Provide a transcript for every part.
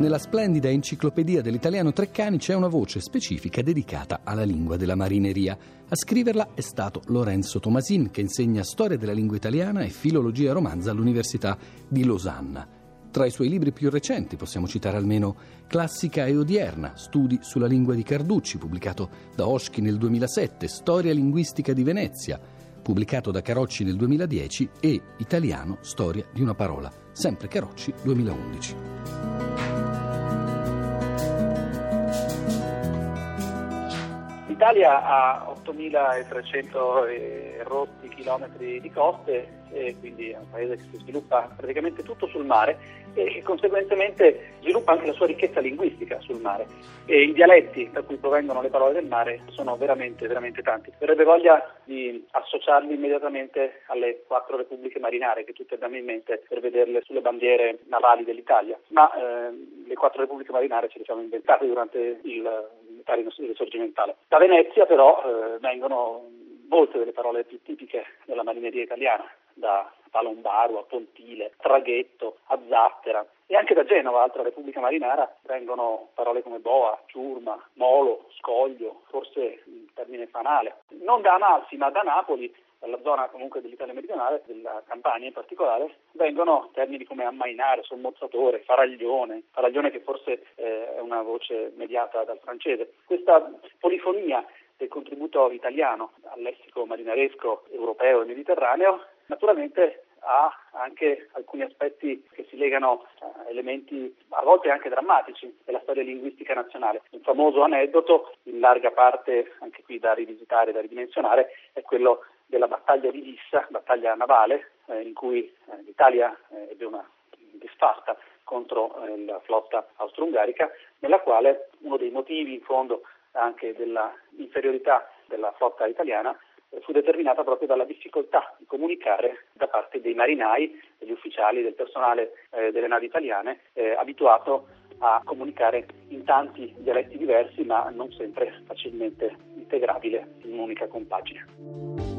Nella splendida enciclopedia dell'italiano Treccani c'è una voce specifica dedicata alla lingua della marineria. A scriverla è stato Lorenzo Tomasin, che insegna storia della lingua italiana e filologia romanza all'Università di Losanna. Tra i suoi libri più recenti possiamo citare almeno Classica e odierna, studi sulla lingua di Carducci, pubblicato da Oschi nel 2007, Storia linguistica di Venezia, pubblicato da Carocci nel 2010, e Italiano, storia di una parola, sempre Carocci 2011. L'Italia ha 8.300 rotti chilometri di coste quindi è un paese che si sviluppa praticamente tutto sul mare e conseguentemente sviluppa anche la sua ricchezza linguistica sul mare e i dialetti da cui provengono le parole del mare sono veramente, veramente tanti. Verrebbe voglia di associarli immediatamente alle quattro repubbliche marinare che tutte abbiamo in mente per vederle sulle bandiere navali dell'Italia, ma eh, le quattro repubbliche marinare ce le siamo inventate durante il risorgimentale. Da Venezia però eh, vengono molte delle parole più tipiche della marineria italiana, da Palombaro a Pontile, Traghetto a Zattera e anche da Genova, altra repubblica marinara, vengono parole come boa, ciurma, molo, scoglio, forse il termine fanale. Non da Amalfi ma da Napoli dalla zona comunque dell'Italia meridionale, della Campania in particolare, vengono termini come ammainare, sommozzatore, faraglione, faraglione che forse eh, è una voce mediata dal francese. Questa polifonia del contributo italiano al lessico marinaresco europeo e mediterraneo naturalmente ha anche alcuni aspetti che si legano a elementi a volte anche drammatici della storia linguistica nazionale. Un famoso aneddoto, in larga parte anche qui da rivisitare, da ridimensionare, è quello della battaglia di Lissa, battaglia navale, eh, in cui eh, l'Italia eh, ebbe una disfatta contro eh, la flotta austro-ungarica, nella quale uno dei motivi in fondo anche della inferiorità della flotta italiana eh, fu determinata proprio dalla difficoltà di comunicare da parte dei marinai, degli ufficiali, del personale eh, delle navi italiane abituato a comunicare in tanti dialetti diversi ma non sempre facilmente integrabile in un'unica compagine.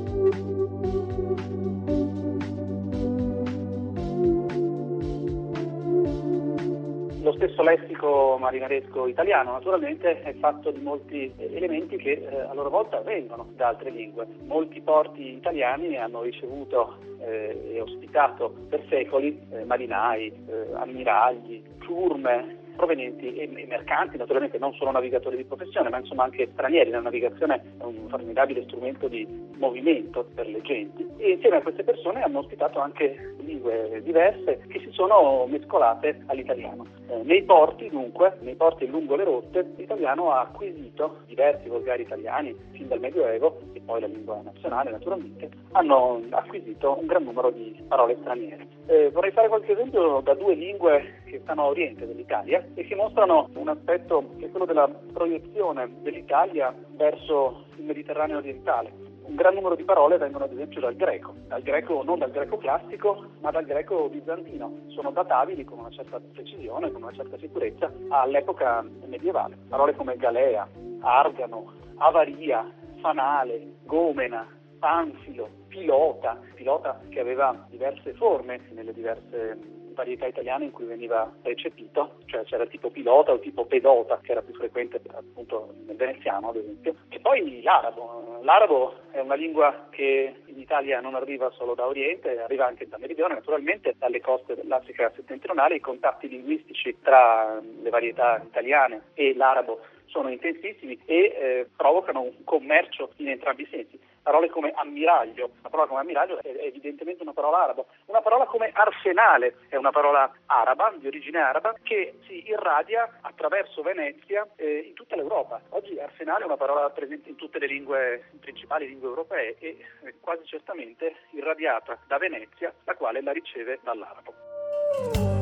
Lo stesso lessico marinaresco italiano naturalmente è fatto di molti elementi che eh, a loro volta vengono da altre lingue. Molti porti italiani hanno ricevuto eh, e ospitato per secoli eh, marinai, eh, ammiragli, ciurme, provenienti e, mercanti, naturalmente non solo navigatori di professione, ma insomma anche stranieri. La navigazione è un formidabile strumento di movimento per le genti e insieme a queste persone hanno ospitato anche lingue diverse che si sono mescolate all'italiano. Eh, nei porti, dunque, nei porti lungo le rotte, l'italiano ha acquisito diversi volgari italiani fin dal Medioevo e poi la lingua nazionale naturalmente, hanno acquisito un gran numero di parole straniere. Eh, vorrei fare qualche esempio da due lingue che stanno a oriente dell'Italia e che mostrano un aspetto che è quello della proiezione dell'Italia verso il Mediterraneo orientale. Un gran numero di parole vengono ad esempio dal greco, dal greco non dal greco classico, ma dal greco bizantino. Sono databili con una certa precisione, con una certa sicurezza all'epoca medievale. Parole come galea, argano, avaria, fanale, gomena, panfilo, pilota, pilota che aveva diverse forme nelle diverse varietà italiane in cui veniva recepito, cioè c'era tipo pilota o tipo pedota, che era più frequente appunto nel veneziano ad esempio, e poi l'arabo. L'arabo è una lingua che in Italia non arriva solo da Oriente, arriva anche da Meridione, naturalmente dalle coste dell'Africa settentrionale, i contatti linguistici tra le varietà italiane e l'arabo sono intensissimi e eh, provocano un commercio in entrambi i sensi parole come ammiraglio, una parola come ammiraglio è evidentemente una parola araba, una parola come arsenale è una parola araba, di origine araba, che si irradia attraverso Venezia eh, in tutta l'Europa. Oggi arsenale è una parola presente in tutte le lingue principali lingue europee e eh, quasi certamente irradiata da Venezia, la quale la riceve dall'arabo.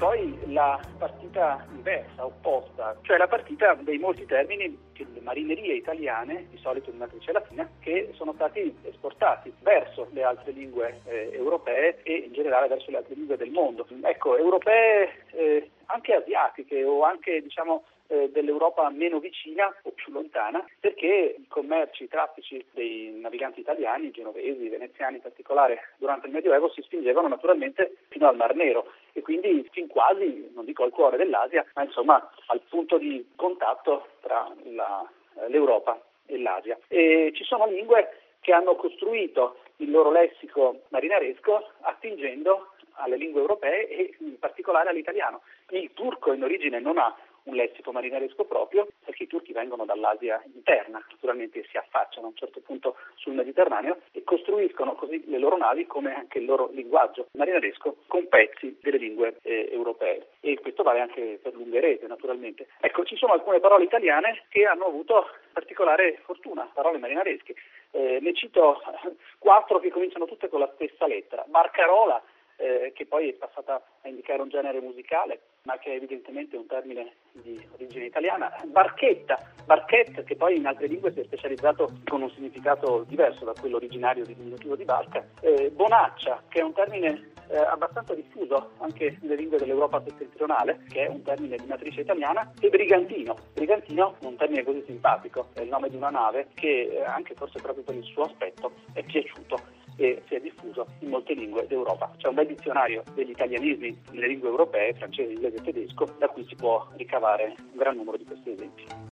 Poi la partita inversa, opposta, cioè la partita dei molti termini delle marinerie italiane, di solito di matrice latina, che sono stati esportati verso le altre lingue eh, europee e in generale verso le altre lingue del mondo. Ecco, europee eh, anche asiatiche o anche diciamo eh, dell'Europa meno vicina o più lontana, perché i commerci, i traffici dei naviganti italiani, genovesi, veneziani in particolare, durante il Medioevo si spingevano naturalmente fino al Mar Nero e quindi fin quasi, non dico al cuore dell'Asia, ma insomma al punto di contatto tra la, l'Europa e l'Asia. E ci sono lingue che hanno costruito il loro lessico marinaresco attingendo alle lingue europee e in particolare all'italiano. Il turco in origine non ha un lessico marinaresco proprio, perché i turchi vengono dall'Asia interna, naturalmente si affacciano a un certo punto sul Mediterraneo e costruiscono così le loro navi come anche il loro linguaggio marinaresco con pezzi delle lingue eh, europee. E questo vale anche per l'ungherese, naturalmente. Ecco, ci sono alcune parole italiane che hanno avuto particolare fortuna, parole marinaresche. Eh, ne cito quattro che cominciano tutte con la stessa lettera. Barcarola, eh, che poi è passata a indicare un genere musicale, ma che è evidentemente un termine di origine italiana. Barchetta, barchetta, che poi in altre lingue si è specializzato con un significato diverso da quello originario di diminutivo di barca. Eh, bonaccia, che è un termine eh, abbastanza diffuso anche nelle lingue dell'Europa settentrionale, che è un termine di matrice italiana, e brigantino. Brigantino un termine così simpatico, è il nome di una nave che eh, anche forse proprio per il suo aspetto è piaciuto e si è diffuso in molte lingue d'Europa. C'è un bel dizionario degli italianismi nelle lingue europee, francese, inglese e tedesco, da cui si può ricavare un gran numero di questi esempi.